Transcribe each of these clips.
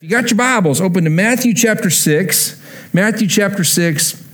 You got your Bibles open to Matthew chapter 6, Matthew chapter 6,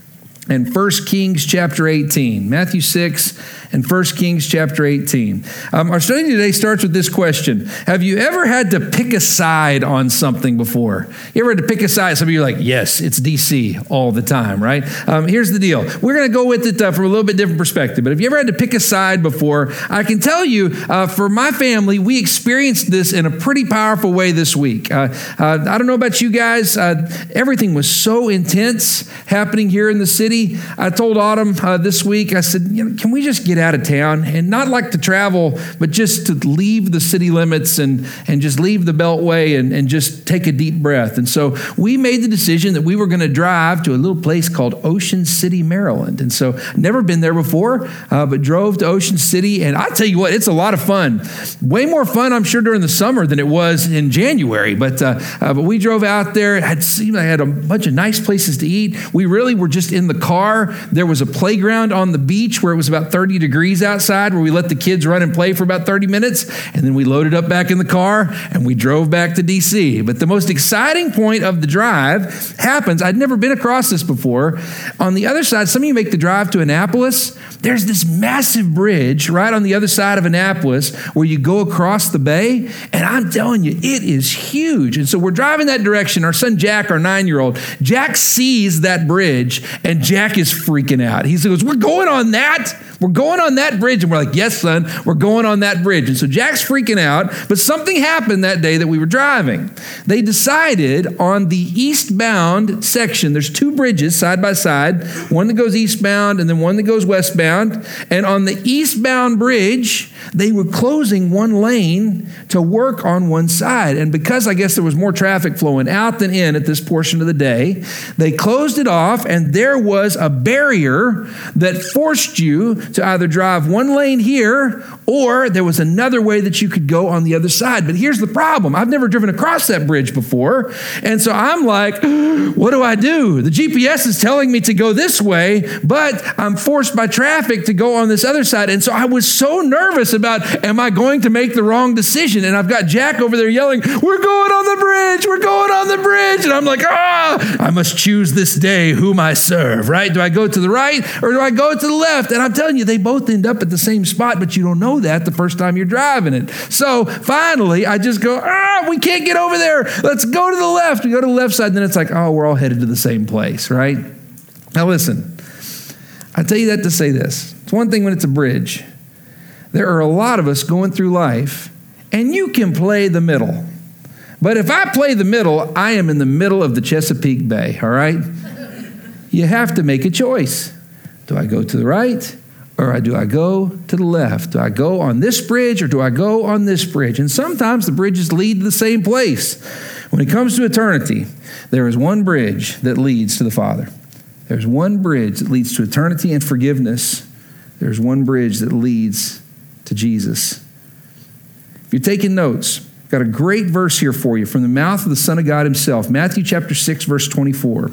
and 1 Kings chapter 18. Matthew 6 and 1 Kings chapter 18. Um, our study today starts with this question Have you ever had to pick a side on something before? You ever had to pick a side? Some of you are like, yes, it's DC all the time, right? Um, here's the deal. We're going to go with it uh, from a little bit different perspective. But if you ever had to pick a side before, I can tell you uh, for my family, we experienced this in a pretty powerful way this week. Uh, uh I don't know about you guys, uh, everything was so intense happening here in the city. I told Autumn uh, this week, I said, you know, can we just get out of town and not like to travel, but just to leave the city limits and, and just leave the Beltway and, and just take a deep breath. And so we made the decision that we were going to drive to a little place called Ocean City, Maryland. And so never been there before, uh, but drove to Ocean City. And I tell you what, it's a lot of fun. Way more fun, I'm sure, during the summer than it was in January. But, uh, uh, but we drove out there. It had seemed I had a bunch of nice places to eat. We really were just in the car. There was a playground on the beach where it was about 30 degrees outside where we let the kids run and play for about 30 minutes. And then we loaded up back in the car and we drove back to DC. But the most exciting point of the drive happens. I'd never been across this before. On the other side, some of you make the drive to Annapolis. There's this massive bridge right on the other side of Annapolis where you go across the bay. And I'm telling you, it is huge. And so we're driving that direction. Our son Jack, our nine year old, Jack sees that bridge and Jack is freaking out. He goes, We're going on that. We're going on that bridge. And we're like, yes, son, we're going on that bridge. And so Jack's freaking out, but something happened that day that we were driving. They decided on the eastbound section, there's two bridges side by side, one that goes eastbound and then one that goes westbound. And on the eastbound bridge, they were closing one lane to work on one side. And because I guess there was more traffic flowing out than in at this portion of the day, they closed it off, and there was a barrier that forced you to either drive one lane here or there was another way that you could go on the other side. But here's the problem I've never driven across that bridge before. And so I'm like, what do I do? The GPS is telling me to go this way, but I'm forced by traffic to go on this other side. And so I was so nervous about, am I going to make the wrong decision? And I've got Jack over there yelling, we're going on the bridge, we're going on the bridge. And I'm like, ah, I must choose this day whom I serve, right? Do I go to the right or do I go to the left? And I'm telling they both end up at the same spot, but you don't know that the first time you're driving it. So finally, I just go, ah, we can't get over there. Let's go to the left. We go to the left side, and then it's like, oh, we're all headed to the same place, right? Now listen, I tell you that to say this. It's one thing when it's a bridge. There are a lot of us going through life, and you can play the middle. But if I play the middle, I am in the middle of the Chesapeake Bay, all right? You have to make a choice. Do I go to the right or do I go to the left? Do I go on this bridge or do I go on this bridge? And sometimes the bridges lead to the same place. When it comes to eternity, there is one bridge that leads to the Father. There's one bridge that leads to eternity and forgiveness. There's one bridge that leads to Jesus. If you're taking notes, I've got a great verse here for you from the mouth of the Son of God himself, Matthew chapter 6 verse 24.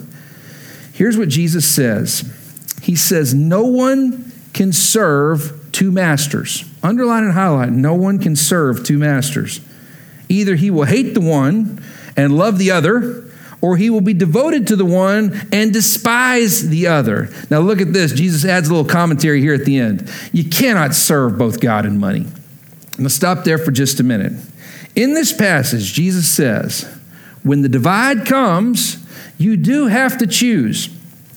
Here's what Jesus says. He says, "No one can serve two masters. Underline and highlight no one can serve two masters. Either he will hate the one and love the other, or he will be devoted to the one and despise the other. Now, look at this. Jesus adds a little commentary here at the end. You cannot serve both God and money. I'm going to stop there for just a minute. In this passage, Jesus says, when the divide comes, you do have to choose.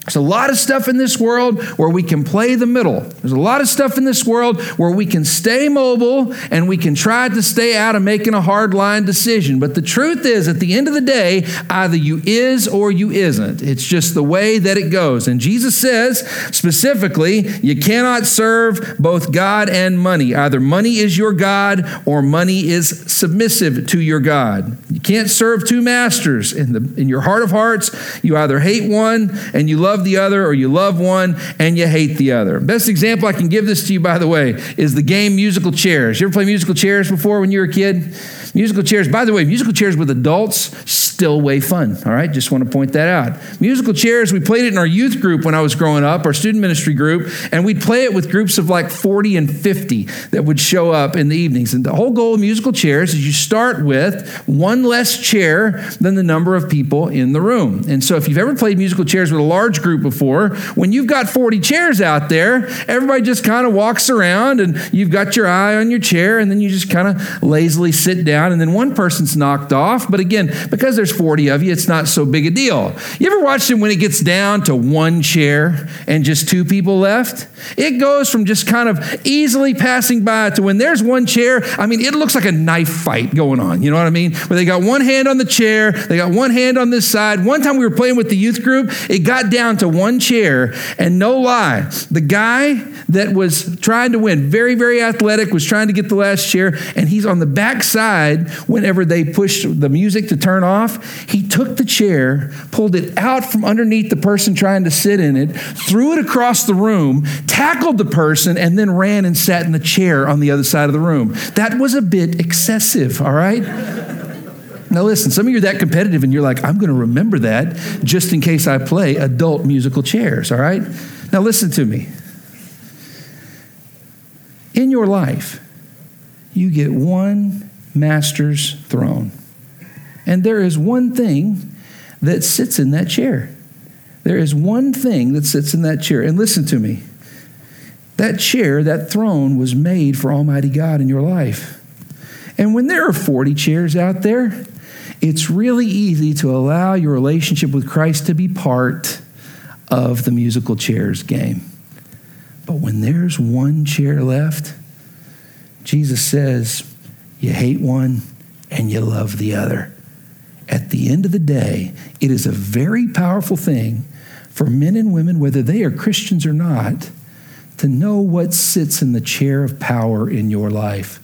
There's a lot of stuff in this world where we can play the middle. There's a lot of stuff in this world where we can stay mobile and we can try to stay out of making a hard line decision. But the truth is, at the end of the day, either you is or you isn't. It's just the way that it goes. And Jesus says specifically, you cannot serve both God and money. Either money is your God or money is submissive to your God. You can't serve two masters. In, the, in your heart of hearts, you either hate one and you love love the other, or you love one and you hate the other. Best example I can give this to you, by the way, is the game musical chairs. You ever play musical chairs before when you were a kid? Musical chairs, by the way, musical chairs with adults still way fun. All right, just want to point that out. Musical chairs, we played it in our youth group when I was growing up, our student ministry group, and we'd play it with groups of like 40 and 50 that would show up in the evenings. And the whole goal of musical chairs is you start with one less chair than the number of people in the room. And so if you've ever played musical chairs with a large group before, when you've got 40 chairs out there, everybody just kind of walks around and you've got your eye on your chair and then you just kind of lazily sit down and then one person's knocked off. But again, because there's 40 of you, it's not so big a deal. You ever watched it when it gets down to one chair and just two people left? It goes from just kind of easily passing by to when there's one chair, I mean, it looks like a knife fight going on. You know what I mean? Where they got one hand on the chair, they got one hand on this side. One time we were playing with the youth group, it got down to one chair, and no lie, the guy that was trying to win, very, very athletic, was trying to get the last chair, and he's on the back side whenever they pushed the music to turn off. He took the chair, pulled it out from underneath the person trying to sit in it, threw it across the room, tackled the person, and then ran and sat in the chair on the other side of the room. That was a bit excessive, all right? Now, listen, some of you are that competitive and you're like, I'm going to remember that just in case I play adult musical chairs, all right? Now, listen to me. In your life, you get one master's throne. And there is one thing that sits in that chair. There is one thing that sits in that chair. And listen to me. That chair, that throne, was made for Almighty God in your life. And when there are 40 chairs out there, it's really easy to allow your relationship with Christ to be part of the musical chairs game. But when there's one chair left, Jesus says, you hate one and you love the other. At the end of the day, it is a very powerful thing for men and women, whether they are Christians or not, to know what sits in the chair of power in your life.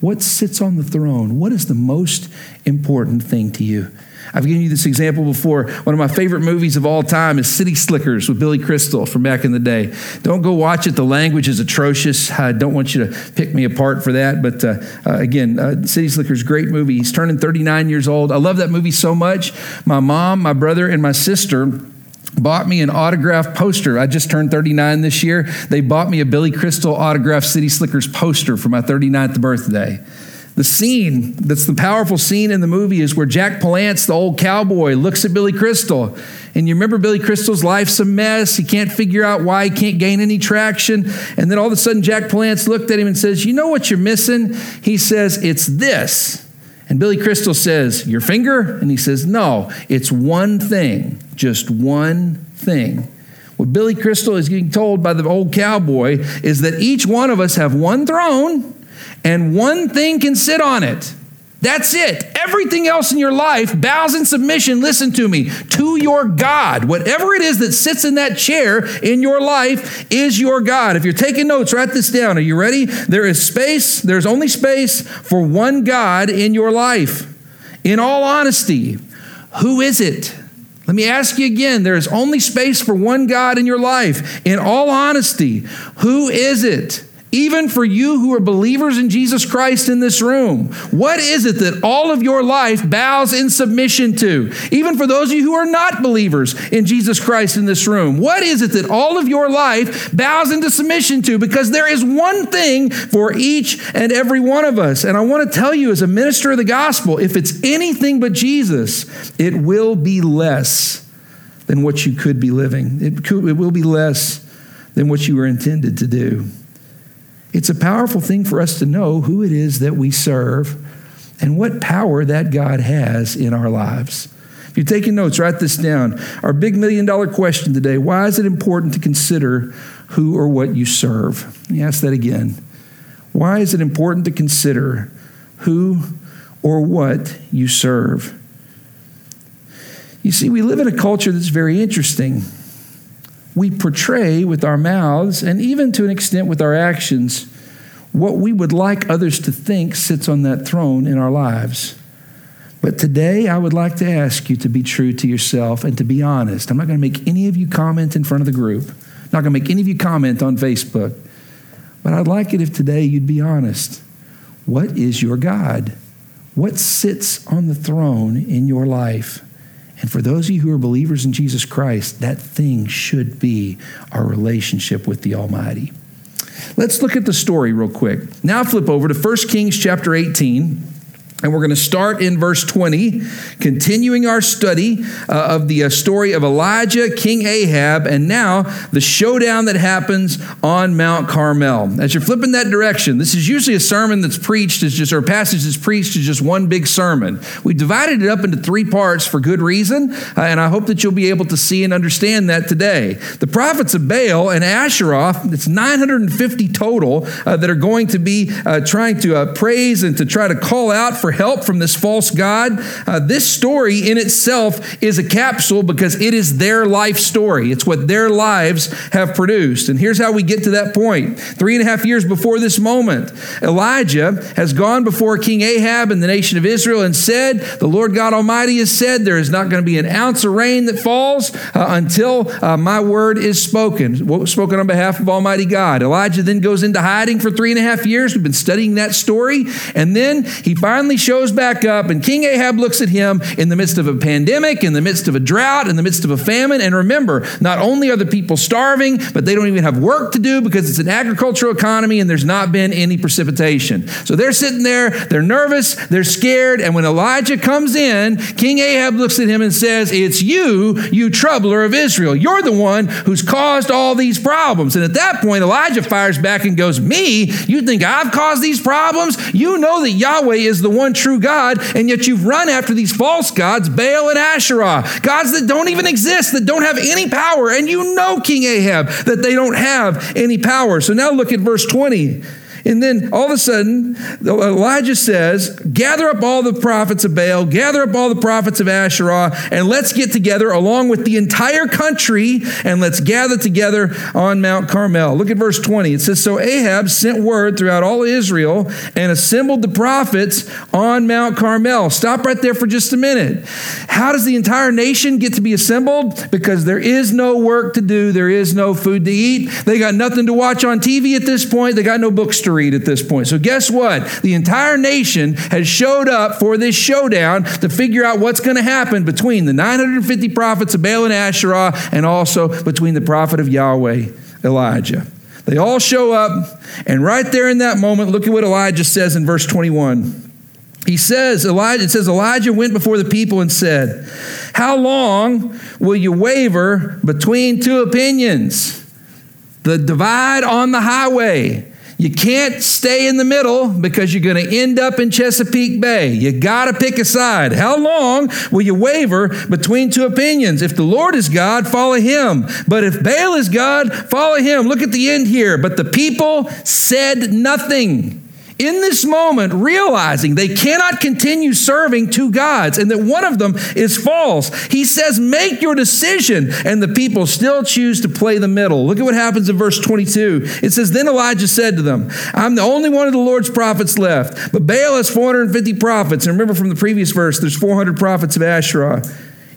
What sits on the throne? What is the most important thing to you? I've given you this example before. One of my favorite movies of all time is City Slickers with Billy Crystal from back in the day. Don't go watch it. The language is atrocious. I don't want you to pick me apart for that. But uh, uh, again, uh, City Slickers, great movie. He's turning 39 years old. I love that movie so much. My mom, my brother, and my sister bought me an autographed poster. I just turned 39 this year. They bought me a Billy Crystal autographed City Slickers poster for my 39th birthday. The scene that's the powerful scene in the movie is where Jack Palance, the old cowboy, looks at Billy Crystal. And you remember Billy Crystal's life's a mess. He can't figure out why he can't gain any traction. And then all of a sudden, Jack Palance looked at him and says, You know what you're missing? He says, It's this. And Billy Crystal says, Your finger? And he says, No, it's one thing, just one thing. What Billy Crystal is getting told by the old cowboy is that each one of us have one throne and one thing can sit on it. That's it. Everything else in your life bows in submission, listen to me, to your God. Whatever it is that sits in that chair in your life is your God. If you're taking notes, write this down. Are you ready? There is space, there's only space for one God in your life. In all honesty, who is it? Let me ask you again. There is only space for one God in your life. In all honesty, who is it? Even for you who are believers in Jesus Christ in this room. What is it that all of your life bows in submission to? Even for those of you who are not believers in Jesus Christ in this room. What is it that all of your life bows into submission to? Because there is one thing for each and every one of us. And I want to tell you, as a minister of the gospel, if it's anything but Jesus, it will be less than what you could be living. It, could, it will be less than what you were intended to do. It's a powerful thing for us to know who it is that we serve and what power that God has in our lives. If you're taking notes, write this down. Our big million dollar question today why is it important to consider who or what you serve? Let me ask that again. Why is it important to consider who or what you serve? You see, we live in a culture that's very interesting we portray with our mouths and even to an extent with our actions what we would like others to think sits on that throne in our lives. But today, I would like to ask you to be true to yourself and to be honest. I'm not going to make any of you comment in front of the group. I'm not going to make any of you comment on Facebook. But I'd like it if today you'd be honest. What is your God? what sits on the throne in your life. And for those of you who are believers in Jesus Christ, that thing should be our relationship with the Almighty. Let's look at the story real quick. Now flip over to 1 Kings chapter 18. And we're going to start in verse 20, continuing our study uh, of the uh, story of Elijah, King Ahab, and now the showdown that happens on Mount Carmel. As you're flipping that direction, this is usually a sermon that's preached as just, or a passage that's preached as just one big sermon. We divided it up into three parts for good reason, uh, and I hope that you'll be able to see and understand that today. The prophets of Baal and Asherah, it's 950 total uh, that are going to be uh, trying to uh, praise and to try to call out for help from this false God. Uh, this story in itself is a capsule because it is their life story. It's what their lives have produced. And here's how we get to that point. Three and a half years before this moment, Elijah has gone before King Ahab and the nation of Israel and said, The Lord God Almighty has said, there is not going to be an ounce of rain that falls uh, until uh, my word is spoken, spoken on behalf of Almighty God. Elijah then goes into hiding for three and a half years. We've been studying that story. And then he finally shows back up, and King Ahab looks at him in the midst of a pandemic, in the midst of a drought, in the midst of a famine. And remember, not only are the people starving, but they don't even have work to do because it's an agricultural economy and there's not been any precipitation. So they're sitting there, they're nervous, they're scared. And when Elijah comes in, King Ahab looks at him and says, It's you, you troubler of Israel. You're the one who's caused all these problems. And at that point, Elijah fires back and goes, Me? You think I've caused these problems? You know that Yahweh is the one one true God, and yet you've run after these false gods, Baal and Asherah, gods that don't even exist, that don't have any power. And you know, King Ahab, that they don't have any power. So now look at verse 20. And then all of a sudden, Elijah says, Gather up all the prophets of Baal, gather up all the prophets of Asherah, and let's get together along with the entire country, and let's gather together on Mount Carmel. Look at verse 20. It says, So Ahab sent word throughout all Israel and assembled the prophets on Mount Carmel. Stop right there for just a minute. How does the entire nation get to be assembled? Because there is no work to do, there is no food to eat. They got nothing to watch on TV at this point, they got no books to at this point. So, guess what? The entire nation has showed up for this showdown to figure out what's going to happen between the 950 prophets of Baal and Asherah and also between the prophet of Yahweh, Elijah. They all show up, and right there in that moment, look at what Elijah says in verse 21. He says, Elijah, it says, Elijah went before the people and said, How long will you waver between two opinions? The divide on the highway. You can't stay in the middle because you're going to end up in Chesapeake Bay. You got to pick a side. How long will you waver between two opinions? If the Lord is God, follow him. But if Baal is God, follow him. Look at the end here. But the people said nothing in this moment realizing they cannot continue serving two gods and that one of them is false. He says, Make your decision. And the people still choose to play the middle. Look at what happens in verse 22. It says, Then Elijah said to them, I'm the only one of the Lord's prophets left, but Baal has 450 prophets. And remember from the previous verse, there's 400 prophets of Asherah.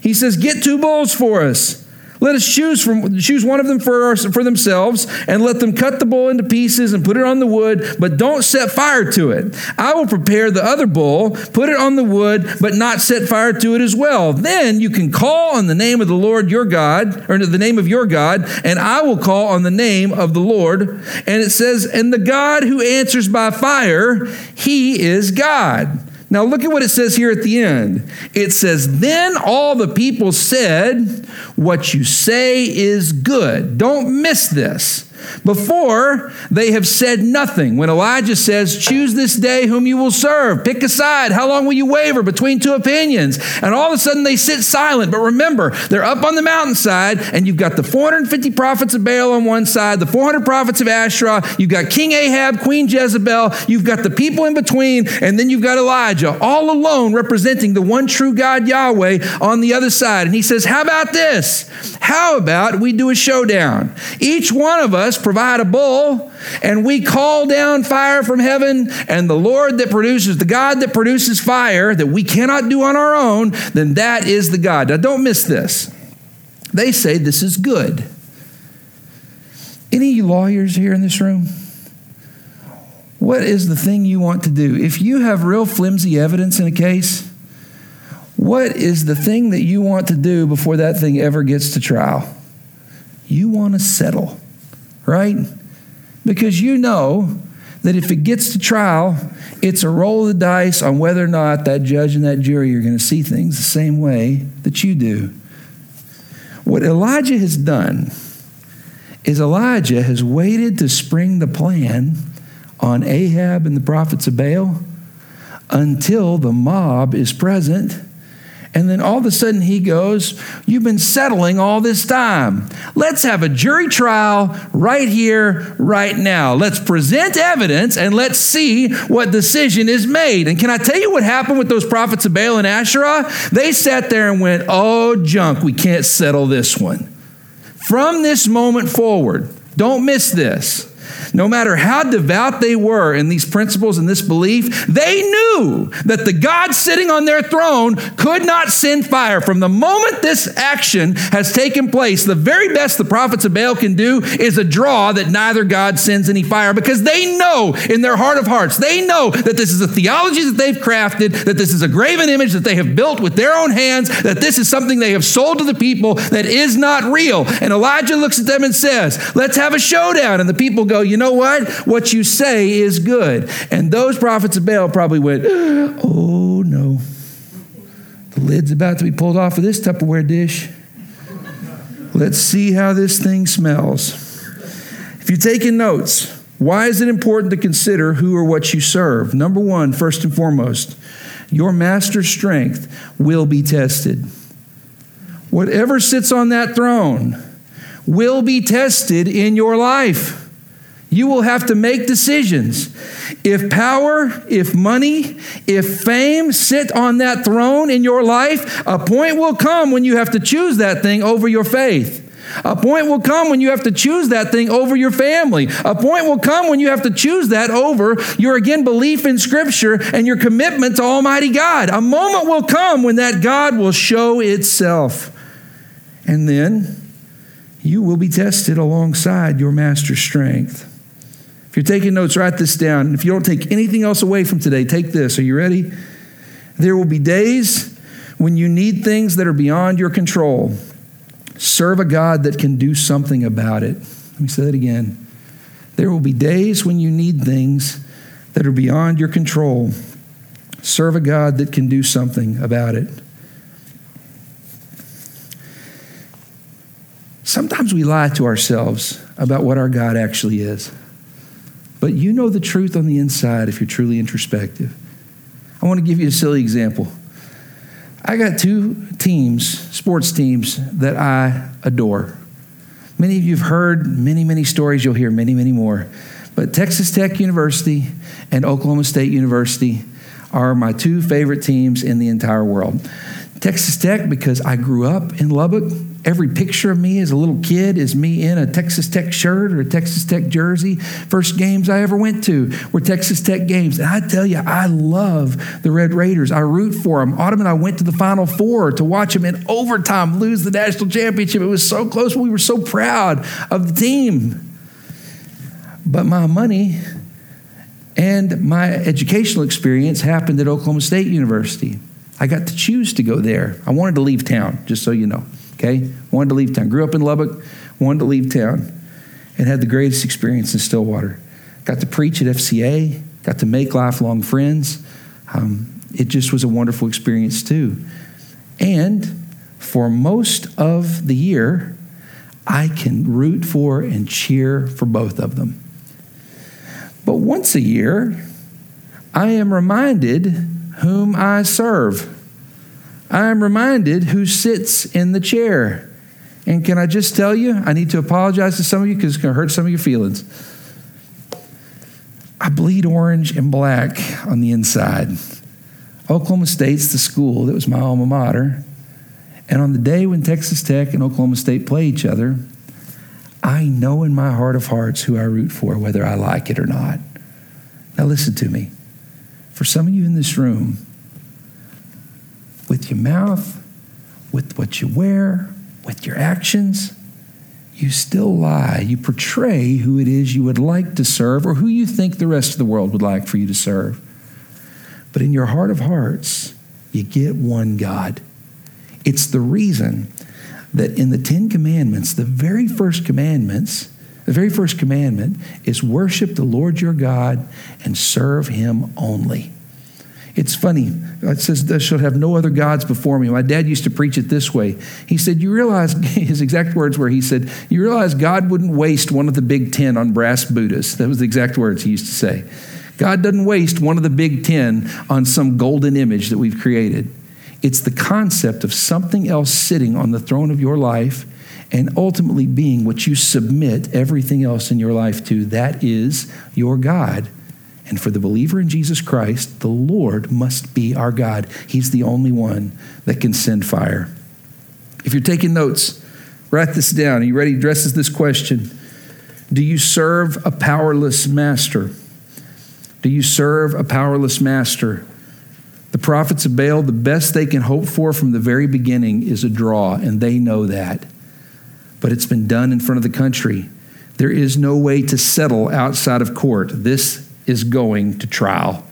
He says, Get two bulls for us. Let us choose from choose one of them for, our, for themselves, and let them cut the bull into pieces and put it on the wood, but don't set fire to it. I will prepare the other bull, put it on the wood, but not set fire to it as well. Then you can call on the name of the Lord your God, or the name of your God, and I will call on the name of the Lord. And it says, and the God who answers by fire, he is God. Now, look at what it says here at the end. It says, Then all the people said, What you say is good. Don't miss this. Before, they have said nothing. When Elijah says, Choose this day whom you will serve, pick a side. How long will you waver between two opinions? And all of a sudden they sit silent. But remember, they're up on the mountainside, and you've got the 450 prophets of Baal on one side, the 400 prophets of Asherah, you've got King Ahab, Queen Jezebel, you've got the people in between, and then you've got Elijah all alone representing the one true God Yahweh on the other side. And he says, How about this? How about we do a showdown? Each one of us provide a bull, and we call down fire from heaven, and the Lord that produces, the God that produces fire that we cannot do on our own, then that is the God. Now, don't miss this. They say this is good. Any lawyers here in this room? What is the thing you want to do? If you have real flimsy evidence in a case, what is the thing that you want to do before that thing ever gets to trial? You want to settle, right? Because you know that if it gets to trial, it's a roll of the dice on whether or not that judge and that jury are going to see things the same way that you do. What Elijah has done is Elijah has waited to spring the plan on Ahab and the prophets of Baal until the mob is present and then all of a sudden he goes, You've been settling all this time. Let's have a jury trial right here, right now. Let's present evidence and let's see what decision is made. And can I tell you what happened with those prophets of Baal and Asherah? They sat there and went, Oh, junk, we can't settle this one. From this moment forward, don't miss this. No matter how devout they were in these principles and this belief, they knew that the God sitting on their throne could not send fire. From the moment this action has taken place, the very best the prophets of Baal can do is a draw that neither God sends any fire because they know in their heart of hearts, they know that this is a theology that they've crafted, that this is a graven image that they have built with their own hands, that this is something they have sold to the people that is not real. And Elijah looks at them and says, Let's have a showdown. And the people go, You know what? What you say is good. And those prophets of Baal probably went, oh no. The lid's about to be pulled off of this Tupperware dish. Let's see how this thing smells. If you're taking notes, why is it important to consider who or what you serve? Number one, first and foremost, your master's strength will be tested. Whatever sits on that throne will be tested in your life. You will have to make decisions. If power, if money, if fame sit on that throne in your life, a point will come when you have to choose that thing over your faith. A point will come when you have to choose that thing over your family. A point will come when you have to choose that over your, again, belief in Scripture and your commitment to Almighty God. A moment will come when that God will show itself. And then you will be tested alongside your master's strength. If you're taking notes, write this down. If you don't take anything else away from today, take this. Are you ready? There will be days when you need things that are beyond your control. Serve a God that can do something about it. Let me say that again. There will be days when you need things that are beyond your control. Serve a God that can do something about it. Sometimes we lie to ourselves about what our God actually is. But you know the truth on the inside if you're truly introspective. I want to give you a silly example. I got two teams, sports teams, that I adore. Many of you have heard many, many stories. You'll hear many, many more. But Texas Tech University and Oklahoma State University are my two favorite teams in the entire world. Texas Tech, because I grew up in Lubbock, Every picture of me as a little kid is me in a Texas Tech shirt or a Texas Tech jersey. First games I ever went to were Texas Tech games. And I tell you, I love the Red Raiders. I root for them. Autumn and I went to the Final Four to watch them in overtime lose the national championship. It was so close. We were so proud of the team. But my money and my educational experience happened at Oklahoma State University. I got to choose to go there. I wanted to leave town, just so you know. Okay? Wanted to leave town. Grew up in Lubbock, wanted to leave town, and had the greatest experience in Stillwater. Got to preach at FCA, got to make lifelong friends. Um, it just was a wonderful experience, too. And for most of the year, I can root for and cheer for both of them. But once a year, I am reminded whom I serve. I am reminded who sits in the chair. And can I just tell you, I need to apologize to some of you because it's going to hurt some of your feelings. I bleed orange and black on the inside. Oklahoma State's the school that was my alma mater. And on the day when Texas Tech and Oklahoma State play each other, I know in my heart of hearts who I root for, whether I like it or not. Now, listen to me. For some of you in this room, with your mouth, with what you wear, with your actions, you still lie. You portray who it is you would like to serve or who you think the rest of the world would like for you to serve. But in your heart of hearts, you get one God. It's the reason that in the Ten Commandments, the very first commandments, the very first commandment is worship the Lord your God and serve him only. It's funny. It says, Thou shalt have no other gods before me. My dad used to preach it this way. He said, You realize, his exact words were, He said, You realize God wouldn't waste one of the big ten on brass Buddhas. That was the exact words he used to say. God doesn't waste one of the big ten on some golden image that we've created. It's the concept of something else sitting on the throne of your life and ultimately being what you submit everything else in your life to. That is your God. And for the believer in Jesus Christ, the Lord must be our God. He's the only one that can send fire. If you're taking notes, write this down. Are you ready? He addresses this question Do you serve a powerless master? Do you serve a powerless master? The prophets of Baal, the best they can hope for from the very beginning is a draw, and they know that. But it's been done in front of the country. There is no way to settle outside of court. This is going to trial.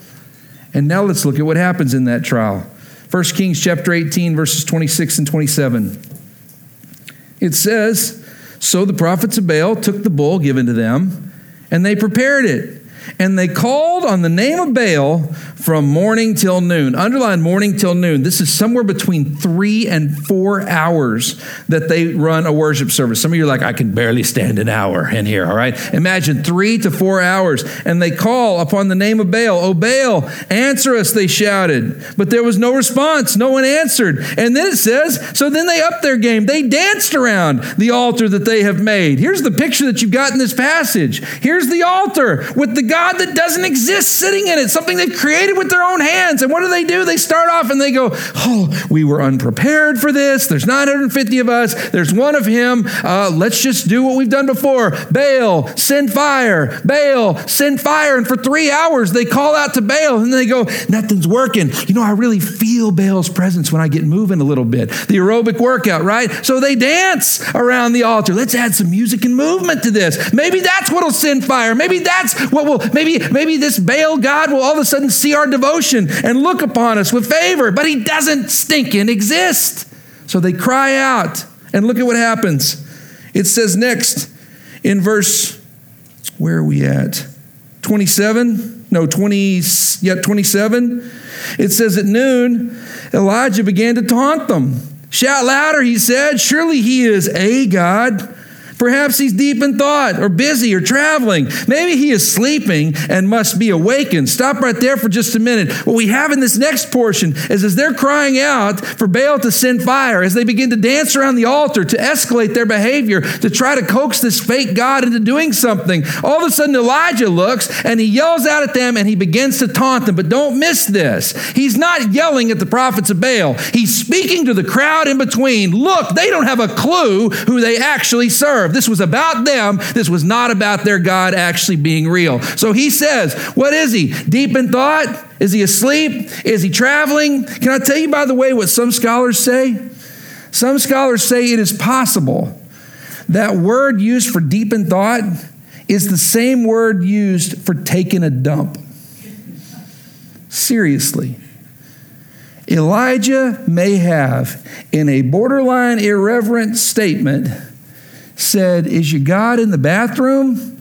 And now let's look at what happens in that trial. 1 Kings chapter 18, verses 26 and 27. It says, So the prophets of Baal took the bull given to them, and they prepared it and they called on the name of Baal from morning till noon. Underline morning till noon. This is somewhere between three and four hours that they run a worship service. Some of you are like, I can barely stand an hour in here, all right? Imagine three to four hours. And they call upon the name of Baal. Oh, Baal, answer us, they shouted. But there was no response. No one answered. And then it says, so then they upped their game. They danced around the altar that they have made. Here's the picture that you've got in this passage. Here's the altar with the God that doesn't exist sitting in it, something they've created with their own hands. And what do they do? They start off and they go, Oh, we were unprepared for this. There's 950 of us, there's one of him. Uh, let's just do what we've done before. Baal, send fire. Baal, send fire. And for three hours, they call out to Baal and they go, Nothing's working. You know, I really feel Baal's presence when I get moving a little bit. The aerobic workout, right? So they dance around the altar. Let's add some music and movement to this. Maybe that's what'll send fire. Maybe that's what will Maybe, maybe this Baal God will all of a sudden see our devotion and look upon us with favor, but he doesn't stinking exist. So they cry out, and look at what happens. It says next in verse, where are we at? 27? No, 20, yeah, 27. It says at noon, Elijah began to taunt them. Shout louder, he said. Surely he is a God. Perhaps he's deep in thought or busy or traveling. Maybe he is sleeping and must be awakened. Stop right there for just a minute. What we have in this next portion is as they're crying out for Baal to send fire, as they begin to dance around the altar to escalate their behavior, to try to coax this fake God into doing something, all of a sudden Elijah looks and he yells out at them and he begins to taunt them. But don't miss this. He's not yelling at the prophets of Baal, he's speaking to the crowd in between. Look, they don't have a clue who they actually serve serve. This was about them. This was not about their God actually being real. So he says, What is he? Deep in thought? Is he asleep? Is he traveling? Can I tell you, by the way, what some scholars say? Some scholars say it is possible that word used for deep in thought is the same word used for taking a dump. Seriously. Elijah may have, in a borderline irreverent statement, said, Is your God in the bathroom?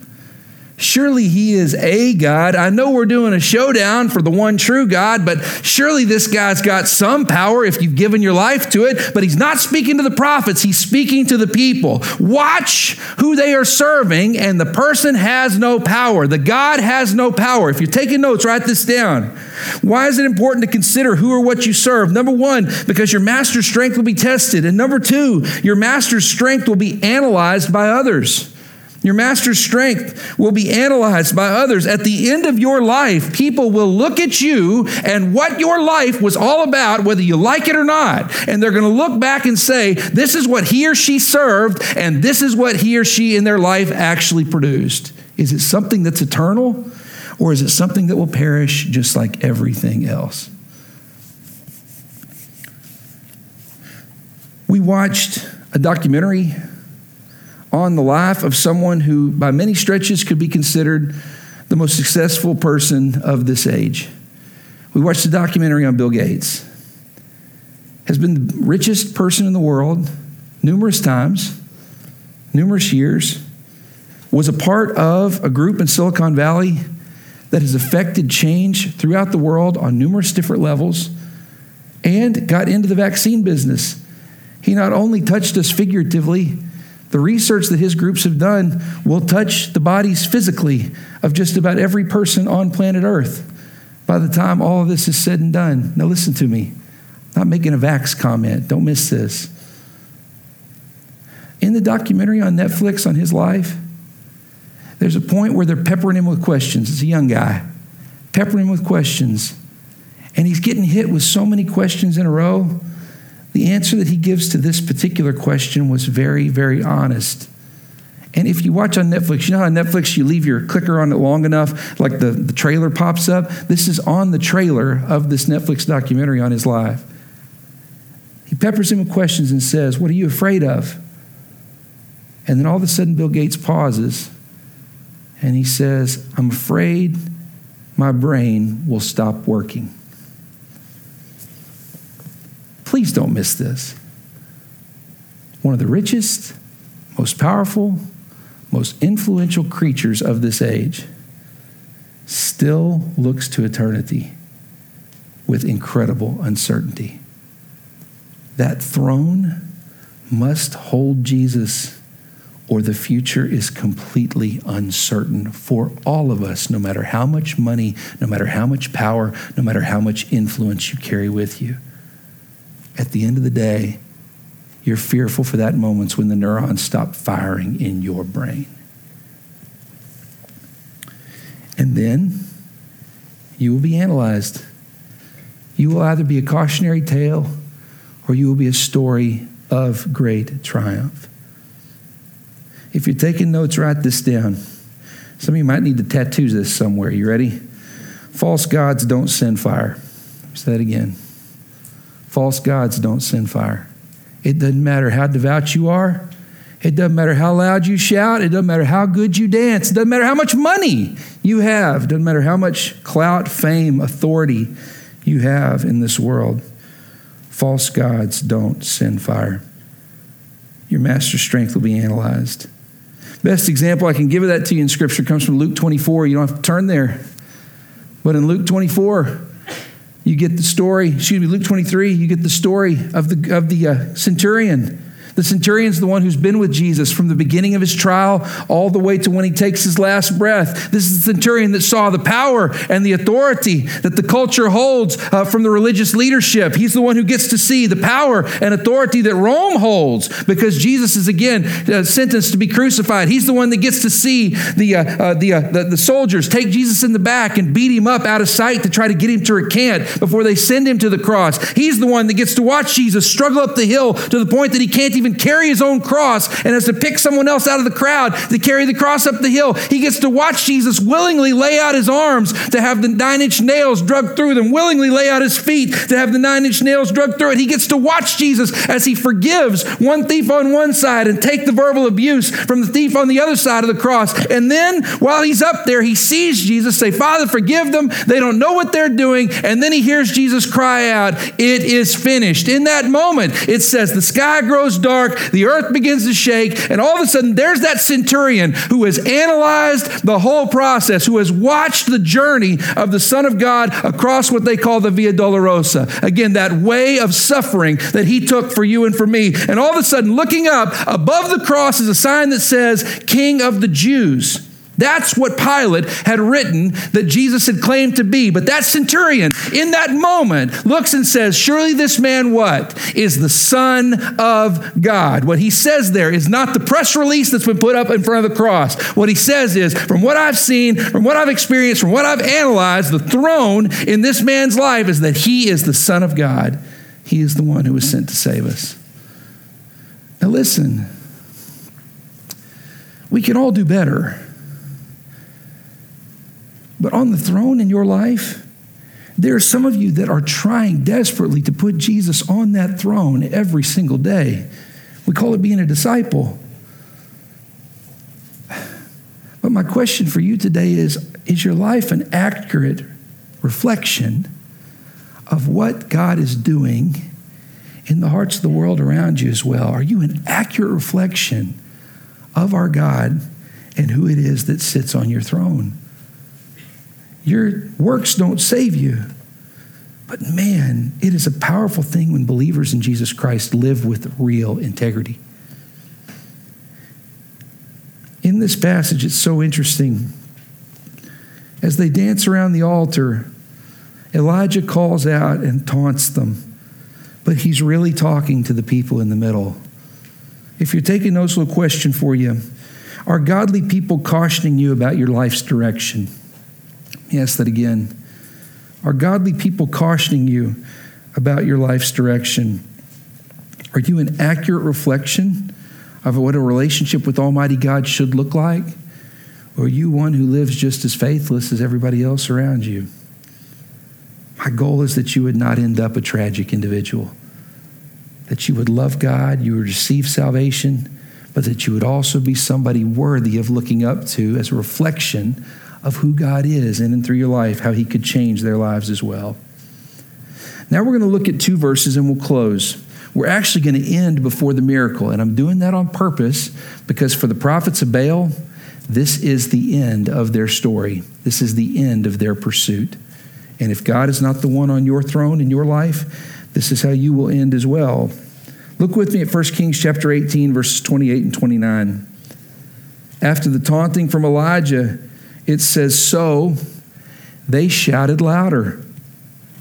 Surely he is a God. I know we're doing a showdown for the one true God, but surely this guy's got some power if you've given your life to it. But he's not speaking to the prophets, he's speaking to the people. Watch who they are serving, and the person has no power. The God has no power. If you're taking notes, write this down. Why is it important to consider who or what you serve? Number one, because your master's strength will be tested. And number two, your master's strength will be analyzed by others. Your master's strength will be analyzed by others. At the end of your life, people will look at you and what your life was all about, whether you like it or not. And they're going to look back and say, this is what he or she served, and this is what he or she in their life actually produced. Is it something that's eternal, or is it something that will perish just like everything else? We watched a documentary on the life of someone who, by many stretches, could be considered the most successful person of this age. We watched a documentary on Bill Gates. Has been the richest person in the world numerous times, numerous years. Was a part of a group in Silicon Valley that has affected change throughout the world on numerous different levels and got into the vaccine business. He not only touched us figuratively, the research that his groups have done will touch the bodies physically of just about every person on planet Earth by the time all of this is said and done. Now, listen to me. I'm not making a vax comment. Don't miss this. In the documentary on Netflix on his life, there's a point where they're peppering him with questions. It's a young guy, peppering him with questions. And he's getting hit with so many questions in a row the answer that he gives to this particular question was very, very honest. And if you watch on Netflix, you know how on Netflix you leave your clicker on it long enough, like the, the trailer pops up? This is on the trailer of this Netflix documentary on his life. He peppers him with questions and says, What are you afraid of? And then all of a sudden, Bill Gates pauses and he says, I'm afraid my brain will stop working. Please don't miss this. One of the richest, most powerful, most influential creatures of this age still looks to eternity with incredible uncertainty. That throne must hold Jesus, or the future is completely uncertain for all of us, no matter how much money, no matter how much power, no matter how much influence you carry with you at the end of the day, you're fearful for that moment when the neurons stop firing in your brain. And then you will be analyzed. You will either be a cautionary tale or you will be a story of great triumph. If you're taking notes, write this down. Some of you might need to tattoo this somewhere. You ready? False gods don't send fire. Say that again. False gods don't send fire. It doesn't matter how devout you are. It doesn't matter how loud you shout. It doesn't matter how good you dance. It doesn't matter how much money you have. It doesn't matter how much clout, fame, authority you have in this world. False gods don't send fire. Your master strength will be analyzed. Best example I can give of that to you in Scripture comes from Luke 24. You don't have to turn there. But in Luke 24, you get the story, excuse me, Luke 23, you get the story of the, of the uh, centurion the centurion's the one who's been with Jesus from the beginning of his trial all the way to when he takes his last breath. This is the centurion that saw the power and the authority that the culture holds uh, from the religious leadership. He's the one who gets to see the power and authority that Rome holds because Jesus is again uh, sentenced to be crucified. He's the one that gets to see the, uh, uh the, uh, the, the soldiers take Jesus in the back and beat him up out of sight to try to get him to recant before they send him to the cross. He's the one that gets to watch Jesus struggle up the hill to the point that he can't even even carry his own cross and has to pick someone else out of the crowd to carry the cross up the hill. He gets to watch Jesus willingly lay out his arms to have the nine inch nails drug through them, willingly lay out his feet to have the nine inch nails drug through it. He gets to watch Jesus as he forgives one thief on one side and take the verbal abuse from the thief on the other side of the cross. And then while he's up there, he sees Jesus say, Father, forgive them. They don't know what they're doing. And then he hears Jesus cry out, It is finished. In that moment, it says, The sky grows dark dark, the earth begins to shake, and all of a sudden there's that centurion who has analyzed the whole process, who has watched the journey of the Son of God across what they call the Via Dolorosa. Again, that way of suffering that he took for you and for me. And all of a sudden, looking up above the cross is a sign that says, King of the Jews. That's what Pilate had written that Jesus had claimed to be. But that centurion, in that moment, looks and says, Surely this man what? Is the Son of God. What he says there is not the press release that's been put up in front of the cross. What he says is, From what I've seen, from what I've experienced, from what I've analyzed, the throne in this man's life is that he is the Son of God. He is the one who was sent to save us. Now, listen, we can all do better. But on the throne in your life, there are some of you that are trying desperately to put Jesus on that throne every single day. We call it being a disciple. But my question for you today is Is your life an accurate reflection of what God is doing in the hearts of the world around you as well? Are you an accurate reflection of our God and who it is that sits on your throne? Your works don't save you. But man, it is a powerful thing when believers in Jesus Christ live with real integrity. In this passage, it's so interesting. As they dance around the altar, Elijah calls out and taunts them, but he's really talking to the people in the middle. If you're taking notes, a little question for you Are godly people cautioning you about your life's direction? Yes, that again. Are godly people cautioning you about your life's direction? Are you an accurate reflection of what a relationship with Almighty God should look like? Or are you one who lives just as faithless as everybody else around you? My goal is that you would not end up a tragic individual, that you would love God, you would receive salvation, but that you would also be somebody worthy of looking up to as a reflection of who God is in and through your life, how He could change their lives as well. Now we're going to look at two verses and we'll close. We're actually going to end before the miracle, and I'm doing that on purpose because for the prophets of Baal, this is the end of their story. This is the end of their pursuit. And if God is not the one on your throne in your life, this is how you will end as well. Look with me at 1 Kings chapter 18, verses 28 and 29. After the taunting from Elijah, it says, So they shouted louder,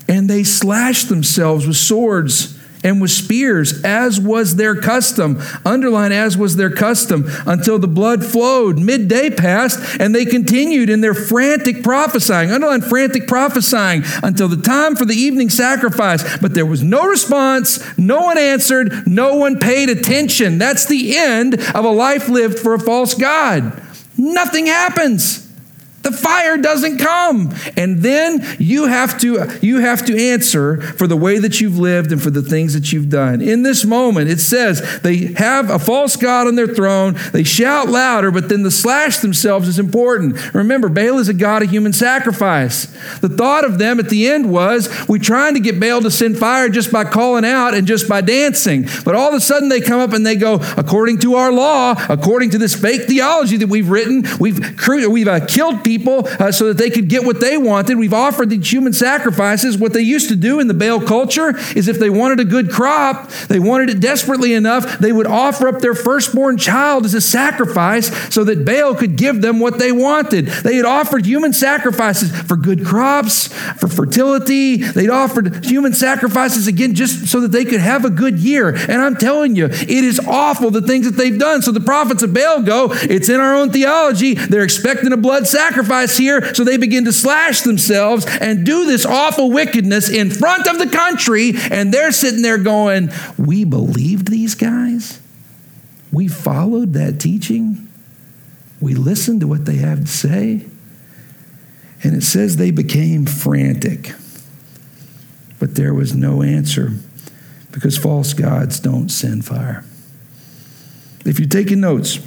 and they slashed themselves with swords and with spears, as was their custom. Underline, as was their custom, until the blood flowed. Midday passed, and they continued in their frantic prophesying. Underline, frantic prophesying, until the time for the evening sacrifice. But there was no response, no one answered, no one paid attention. That's the end of a life lived for a false God. Nothing happens. The fire doesn't come. And then you have to you have to answer for the way that you've lived and for the things that you've done. In this moment, it says they have a false god on their throne. They shout louder, but then the slash themselves is important. Remember, Baal is a god of human sacrifice. The thought of them at the end was, we trying to get Baal to send fire just by calling out and just by dancing. But all of a sudden they come up and they go, according to our law, according to this fake theology that we've written, we've we've uh, killed people people uh, so that they could get what they wanted. We've offered these human sacrifices. What they used to do in the Baal culture is if they wanted a good crop, they wanted it desperately enough, they would offer up their firstborn child as a sacrifice so that Baal could give them what they wanted. They had offered human sacrifices for good crops, for fertility. They'd offered human sacrifices again just so that they could have a good year. And I'm telling you, it is awful the things that they've done. So the prophets of Baal go, it's in our own theology. They're expecting a blood sacrifice sacrifice here. So they begin to slash themselves and do this awful wickedness in front of the country. And they're sitting there going, We believed these guys. We followed that teaching. We listened to what they have to say. And it says they became frantic. But there was no answer because false gods don't send fire. If you're taking notes,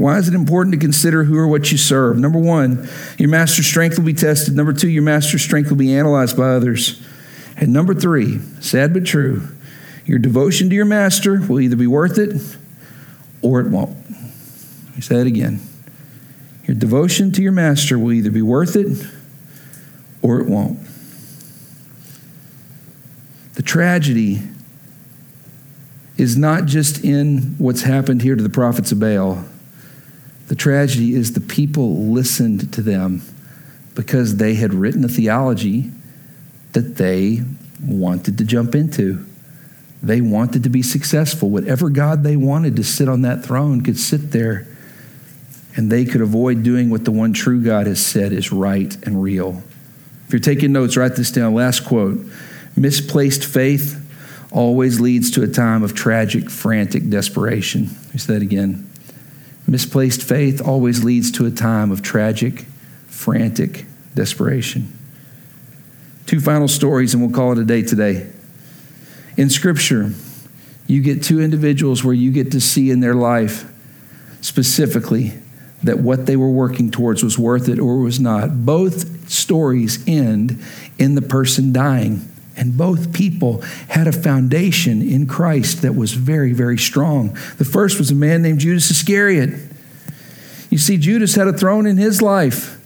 why is it important to consider who or what you serve? Number one, your master's strength will be tested. Number two, your master's strength will be analyzed by others. And number three, sad but true, your devotion to your master will either be worth it or it won't. Let me say that again. Your devotion to your master will either be worth it or it won't. The tragedy is not just in what's happened here to the prophets of Baal. The tragedy is the people listened to them because they had written a theology that they wanted to jump into. They wanted to be successful. Whatever God they wanted to sit on that throne could sit there, and they could avoid doing what the one true God has said is right and real. If you're taking notes, write this down. Last quote Misplaced faith always leads to a time of tragic, frantic desperation. Let me say that again. Misplaced faith always leads to a time of tragic, frantic desperation. Two final stories, and we'll call it a day today. In Scripture, you get two individuals where you get to see in their life specifically that what they were working towards was worth it or was not. Both stories end in the person dying. And both people had a foundation in Christ that was very, very strong. The first was a man named Judas Iscariot. You see, Judas had a throne in his life.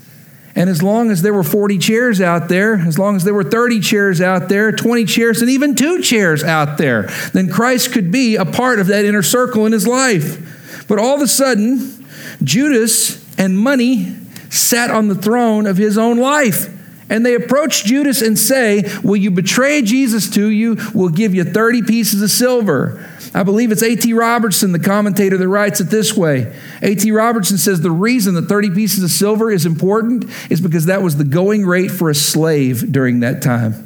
And as long as there were 40 chairs out there, as long as there were 30 chairs out there, 20 chairs, and even two chairs out there, then Christ could be a part of that inner circle in his life. But all of a sudden, Judas and money sat on the throne of his own life. And they approach Judas and say, Will you betray Jesus to you? We'll give you 30 pieces of silver. I believe it's A.T. Robertson, the commentator, that writes it this way. A.T. Robertson says the reason that 30 pieces of silver is important is because that was the going rate for a slave during that time.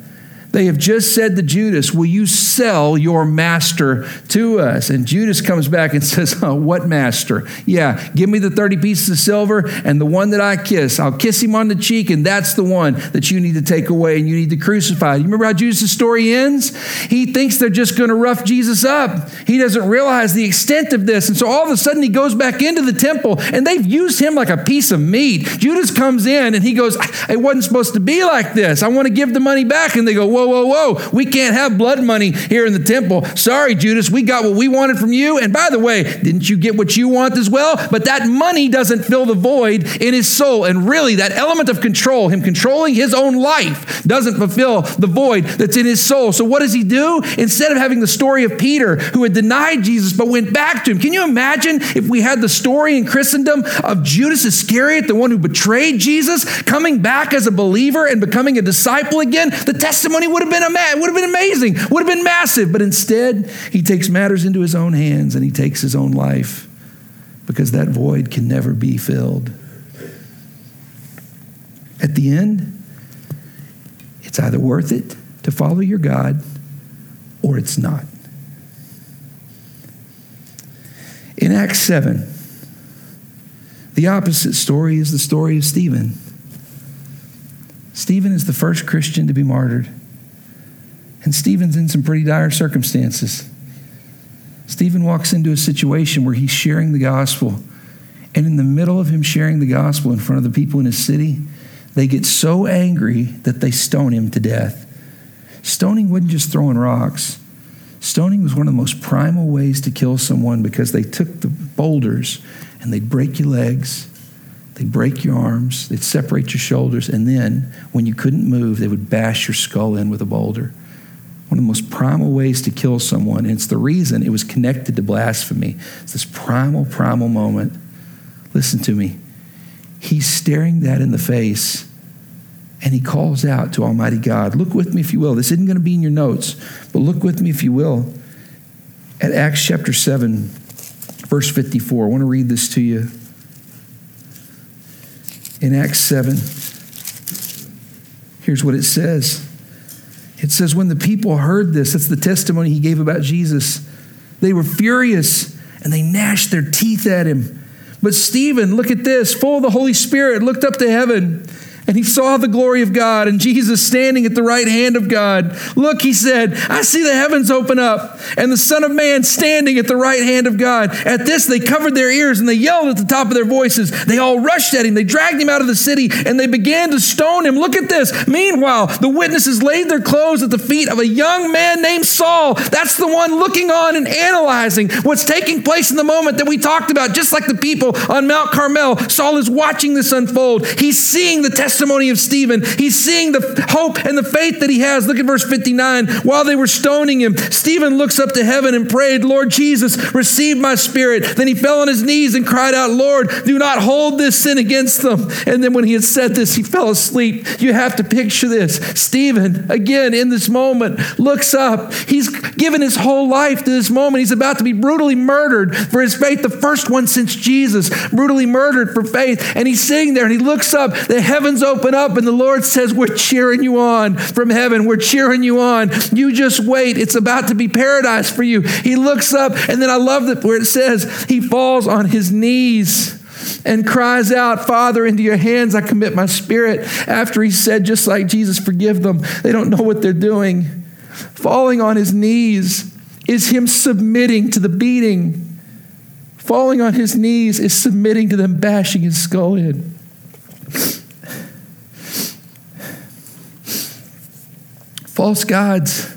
They have just said to Judas, Will you sell your master to us? And Judas comes back and says, oh, What master? Yeah, give me the 30 pieces of silver and the one that I kiss. I'll kiss him on the cheek, and that's the one that you need to take away and you need to crucify. You remember how Judas' story ends? He thinks they're just going to rough Jesus up. He doesn't realize the extent of this. And so all of a sudden he goes back into the temple and they've used him like a piece of meat. Judas comes in and he goes, It wasn't supposed to be like this. I want to give the money back. And they go, whoa, whoa, whoa. We can't have blood money here in the temple. Sorry, Judas, we got what we wanted from you. And by the way, didn't you get what you want as well? But that money doesn't fill the void in his soul. And really, that element of control, him controlling his own life, doesn't fulfill the void that's in his soul. So what does he do? Instead of having the story of Peter, who had denied Jesus but went back to him, can you imagine if we had the story in Christendom of Judas Iscariot, the one who betrayed Jesus, coming back as a believer and becoming a disciple again? The testimony would have been a would have been amazing, would have been massive. But instead, he takes matters into his own hands and he takes his own life because that void can never be filled. At the end, it's either worth it to follow your God or it's not. In Acts 7, the opposite story is the story of Stephen. Stephen is the first Christian to be martyred. And Stephen's in some pretty dire circumstances. Stephen walks into a situation where he's sharing the gospel. And in the middle of him sharing the gospel in front of the people in his city, they get so angry that they stone him to death. Stoning wasn't just throwing rocks. Stoning was one of the most primal ways to kill someone because they took the boulders and they'd break your legs, they'd break your arms, they'd separate your shoulders, and then when you couldn't move, they would bash your skull in with a boulder one of the most primal ways to kill someone. And it's the reason it was connected to blasphemy. It's this primal, primal moment. Listen to me. He's staring that in the face and he calls out to Almighty God. Look with me if you will. This isn't going to be in your notes, but look with me if you will at Acts chapter 7, verse 54. I want to read this to you. In Acts 7, here's what it says. It says, when the people heard this, that's the testimony he gave about Jesus, they were furious and they gnashed their teeth at him. But Stephen, look at this, full of the Holy Spirit, looked up to heaven and he saw the glory of God and Jesus standing at the right hand of God. Look, he said, I see the heavens open up and the Son of Man standing at the right hand of God. At this, they covered their ears and they yelled at the top of their voices. They all rushed at him. They dragged him out of the city and they began to stone him. Look at this. Meanwhile, the witnesses laid their clothes at the feet of a young man named Saul. That's the one looking on and analyzing what's taking place in the moment that we talked about, just like the people on Mount Carmel. Saul is watching this unfold. He's seeing the testimony testimony of Stephen. He's seeing the hope and the faith that he has. Look at verse 59. While they were stoning him, Stephen looks up to heaven and prayed, Lord Jesus, receive my spirit. Then he fell on his knees and cried out, Lord, do not hold this sin against them. And then when he had said this, he fell asleep. You have to picture this. Stephen, again, in this moment, looks up. He's given his whole life to this moment. He's about to be brutally murdered for his faith, the first one since Jesus, brutally murdered for faith. And he's sitting there and he looks up. The heavens open up and the Lord says, We're cheering you on from heaven. We're cheering you on. You just wait. It's about to be paradise for you. He looks up, and then I love that where it says, He falls on his knees and cries out, Father, into your hands I commit my spirit. After he said, just like Jesus, forgive them. They don't know what they're doing. Falling on his knees is him submitting to the beating falling on his knees, is submitting to them, bashing his skull in. False gods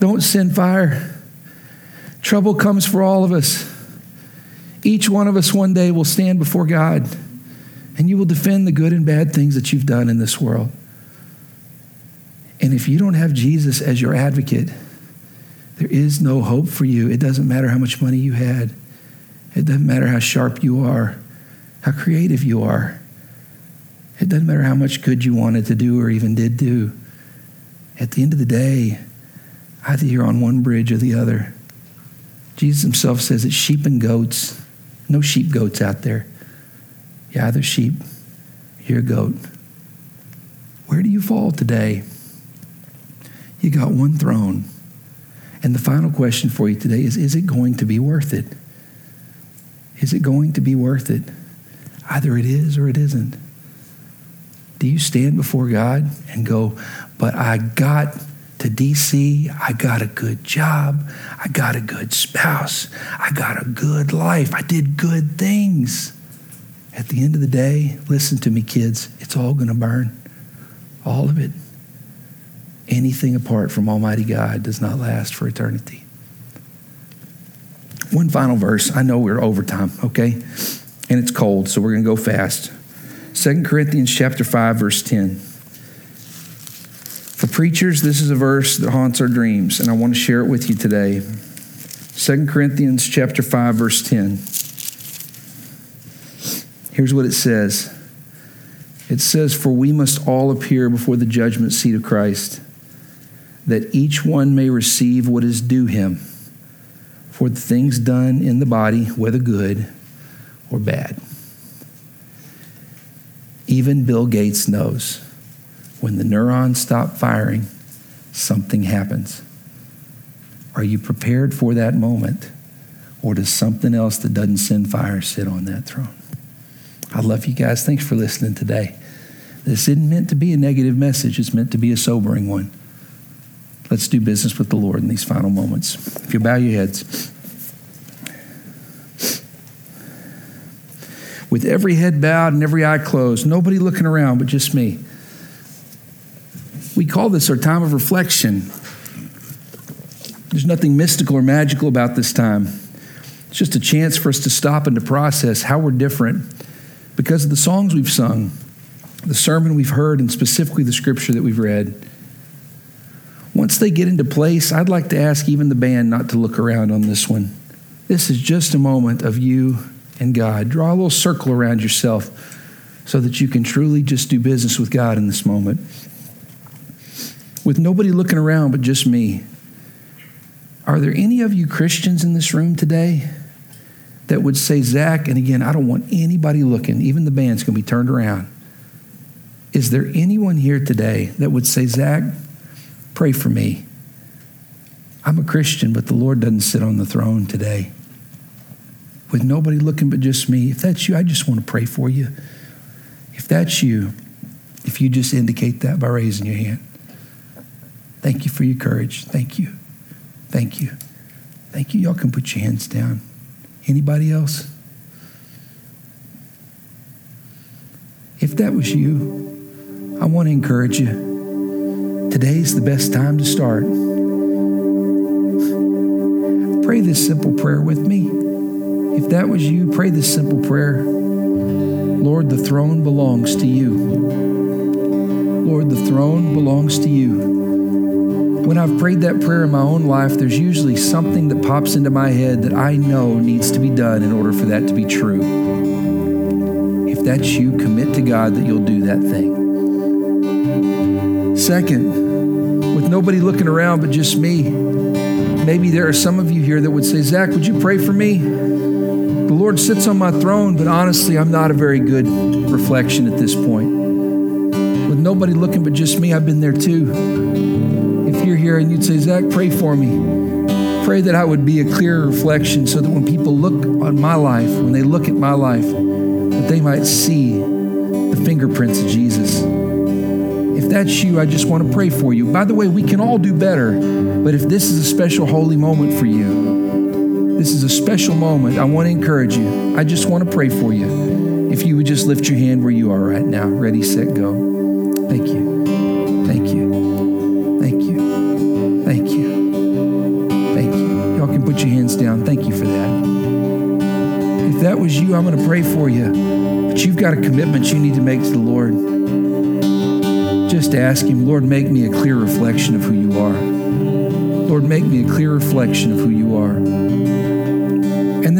don't send fire. Trouble comes for all of us. Each one of us one day will stand before God and you will defend the good and bad things that you've done in this world. And if you don't have Jesus as your advocate, there is no hope for you. It doesn't matter how much money you had, it doesn't matter how sharp you are, how creative you are. It doesn't matter how much good you wanted to do or even did do. At the end of the day, either you're on one bridge or the other. Jesus himself says it's sheep and goats. No sheep goats out there. You're either sheep, you're a goat. Where do you fall today? You got one throne. And the final question for you today is Is it going to be worth it? Is it going to be worth it? Either it is or it isn't. Do you stand before God and go, But I got to DC, I got a good job, I got a good spouse, I got a good life, I did good things. At the end of the day, listen to me, kids, it's all going to burn. All of it. Anything apart from Almighty God does not last for eternity. One final verse. I know we're over time, okay? And it's cold, so we're going to go fast. 2 Corinthians chapter 5 verse 10. For preachers, this is a verse that haunts our dreams, and I want to share it with you today. 2 Corinthians chapter 5 verse 10. Here's what it says. It says, For we must all appear before the judgment seat of Christ that each one may receive what is due him for the things done in the body, whether good or bad. Even Bill Gates knows when the neurons stop firing, something happens. Are you prepared for that moment? Or does something else that doesn't send fire sit on that throne? I love you guys. Thanks for listening today. This isn't meant to be a negative message, it's meant to be a sobering one. Let's do business with the Lord in these final moments. If you bow your heads. With every head bowed and every eye closed, nobody looking around but just me. We call this our time of reflection. There's nothing mystical or magical about this time. It's just a chance for us to stop and to process how we're different because of the songs we've sung, the sermon we've heard, and specifically the scripture that we've read. Once they get into place, I'd like to ask even the band not to look around on this one. This is just a moment of you and God. Draw a little circle around yourself so that you can truly just do business with God in this moment. With nobody looking around but just me. Are there any of you Christians in this room today that would say, Zach, and again, I don't want anybody looking, even the band's to be turned around. Is there anyone here today that would say, Zach, Pray for me. I'm a Christian, but the Lord doesn't sit on the throne today. With nobody looking but just me. If that's you, I just want to pray for you. If that's you, if you just indicate that by raising your hand. Thank you for your courage. Thank you. Thank you. Thank you. Y'all can put your hands down. Anybody else? If that was you, I want to encourage you. Today's the best time to start. Pray this simple prayer with me. If that was you, pray this simple prayer Lord, the throne belongs to you. Lord, the throne belongs to you. When I've prayed that prayer in my own life, there's usually something that pops into my head that I know needs to be done in order for that to be true. If that's you, commit to God that you'll do that thing. Second, with nobody looking around but just me, maybe there are some of you here that would say, Zach, would you pray for me? The Lord sits on my throne, but honestly, I'm not a very good reflection at this point. With nobody looking but just me, I've been there too. If you're here and you'd say, Zach, pray for me, pray that I would be a clear reflection so that when people look on my life, when they look at my life, that they might see the fingerprints of Jesus if that's you, I just want to pray for you. By the way, we can all do better, but if this is a special holy moment for you, This is a special moment. I want to encourage you. I just want to pray for you. If you would just lift your hand where you are right now. Ready, set, go. Thank you. Thank you. Thank you. Thank you. Thank you. Y'all can put your hands down. Thank you for that. If that was you, I'm going to pray for you. But you've got a commitment you need to make to the Lord. Just ask Him, Lord, make me a clear reflection of who you are. Lord, make me a clear reflection of who you are.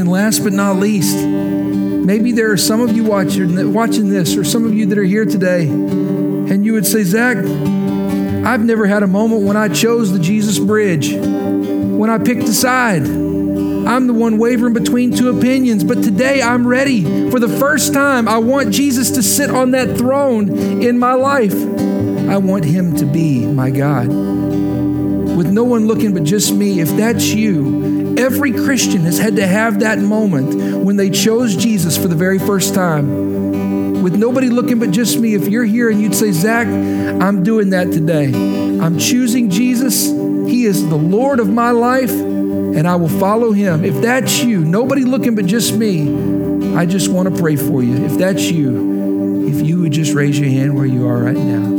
And last but not least, maybe there are some of you watching, watching this, or some of you that are here today, and you would say, Zach, I've never had a moment when I chose the Jesus bridge, when I picked a side. I'm the one wavering between two opinions, but today I'm ready. For the first time, I want Jesus to sit on that throne in my life. I want him to be my God. With no one looking but just me, if that's you, every Christian has had to have that moment when they chose Jesus for the very first time. With nobody looking but just me, if you're here and you'd say, Zach, I'm doing that today. I'm choosing Jesus. He is the Lord of my life, and I will follow him. If that's you, nobody looking but just me, I just want to pray for you. If that's you, if you would just raise your hand where you are right now.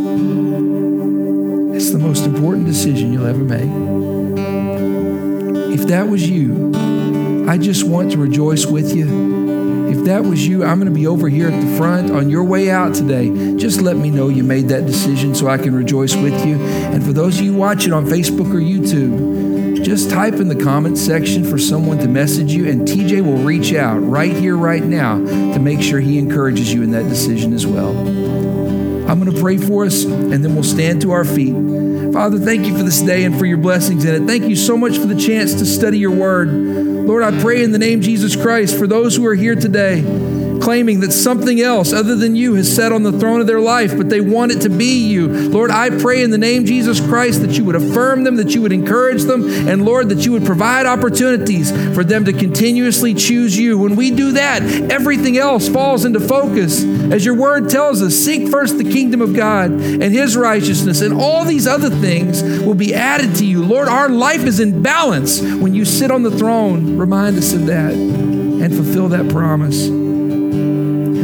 It's the most important decision you'll ever make. If that was you, I just want to rejoice with you. If that was you, I'm going to be over here at the front on your way out today. Just let me know you made that decision so I can rejoice with you. And for those of you watching on Facebook or YouTube, just type in the comment section for someone to message you, and TJ will reach out right here, right now to make sure he encourages you in that decision as well. I'm going to pray for us, and then we'll stand to our feet. Father, thank you for this day and for your blessings in it. Thank you so much for the chance to study your word. Lord, I pray in the name of Jesus Christ for those who are here today claiming that something else other than you has sat on the throne of their life, but they want it to be you. Lord, I pray in the name Jesus Christ that you would affirm them, that you would encourage them, and Lord, that you would provide opportunities for them to continuously choose you. When we do that, everything else falls into focus. As your word tells us, seek first the kingdom of God and his righteousness, and all these other things will be added to you. Lord, our life is in balance when you sit on the throne. Remind us of that and fulfill that promise.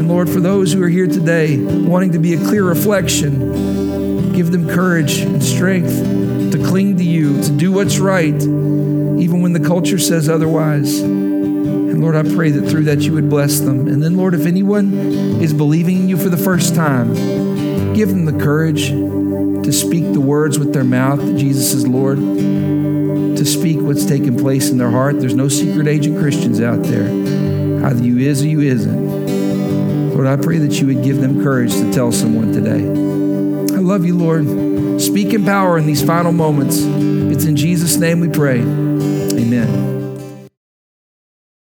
Lord, for those who are here today wanting to be a clear reflection, give them courage and strength to cling to you, to do what's right, even when the culture says otherwise. And Lord, I pray that through that you would bless them. And then, Lord, if anyone is believing in you for the first time, give them the courage to speak the words with their mouth that Jesus is Lord, to speak what's taking place in their heart. There's no secret agent Christians out there. Either you is or you isn't. Lord, I pray that you would give them courage to tell someone today. I love you, Lord. Speak in power in these final moments. It's in Jesus' name we pray. Amen.